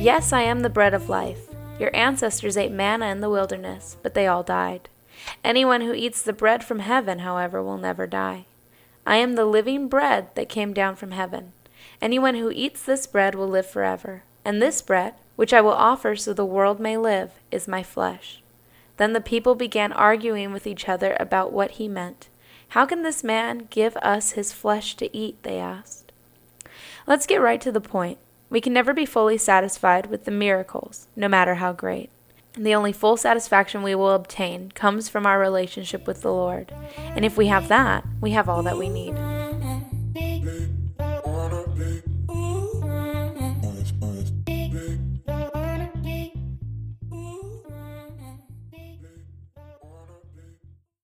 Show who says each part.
Speaker 1: Yes, I am the bread of life. Your ancestors ate manna in the wilderness, but they all died. Anyone who eats the bread from heaven, however, will never die. I am the living bread that came down from heaven. Anyone who eats this bread will live forever. And this bread, which I will offer so the world may live, is my flesh. Then the people began arguing with each other about what he meant. How can this man give us his flesh to eat? They asked. Let's get right to the point. We can never be fully satisfied with the miracles, no matter how great. The only full satisfaction we will obtain comes from our relationship with the Lord. And if we have that, we have all that we need.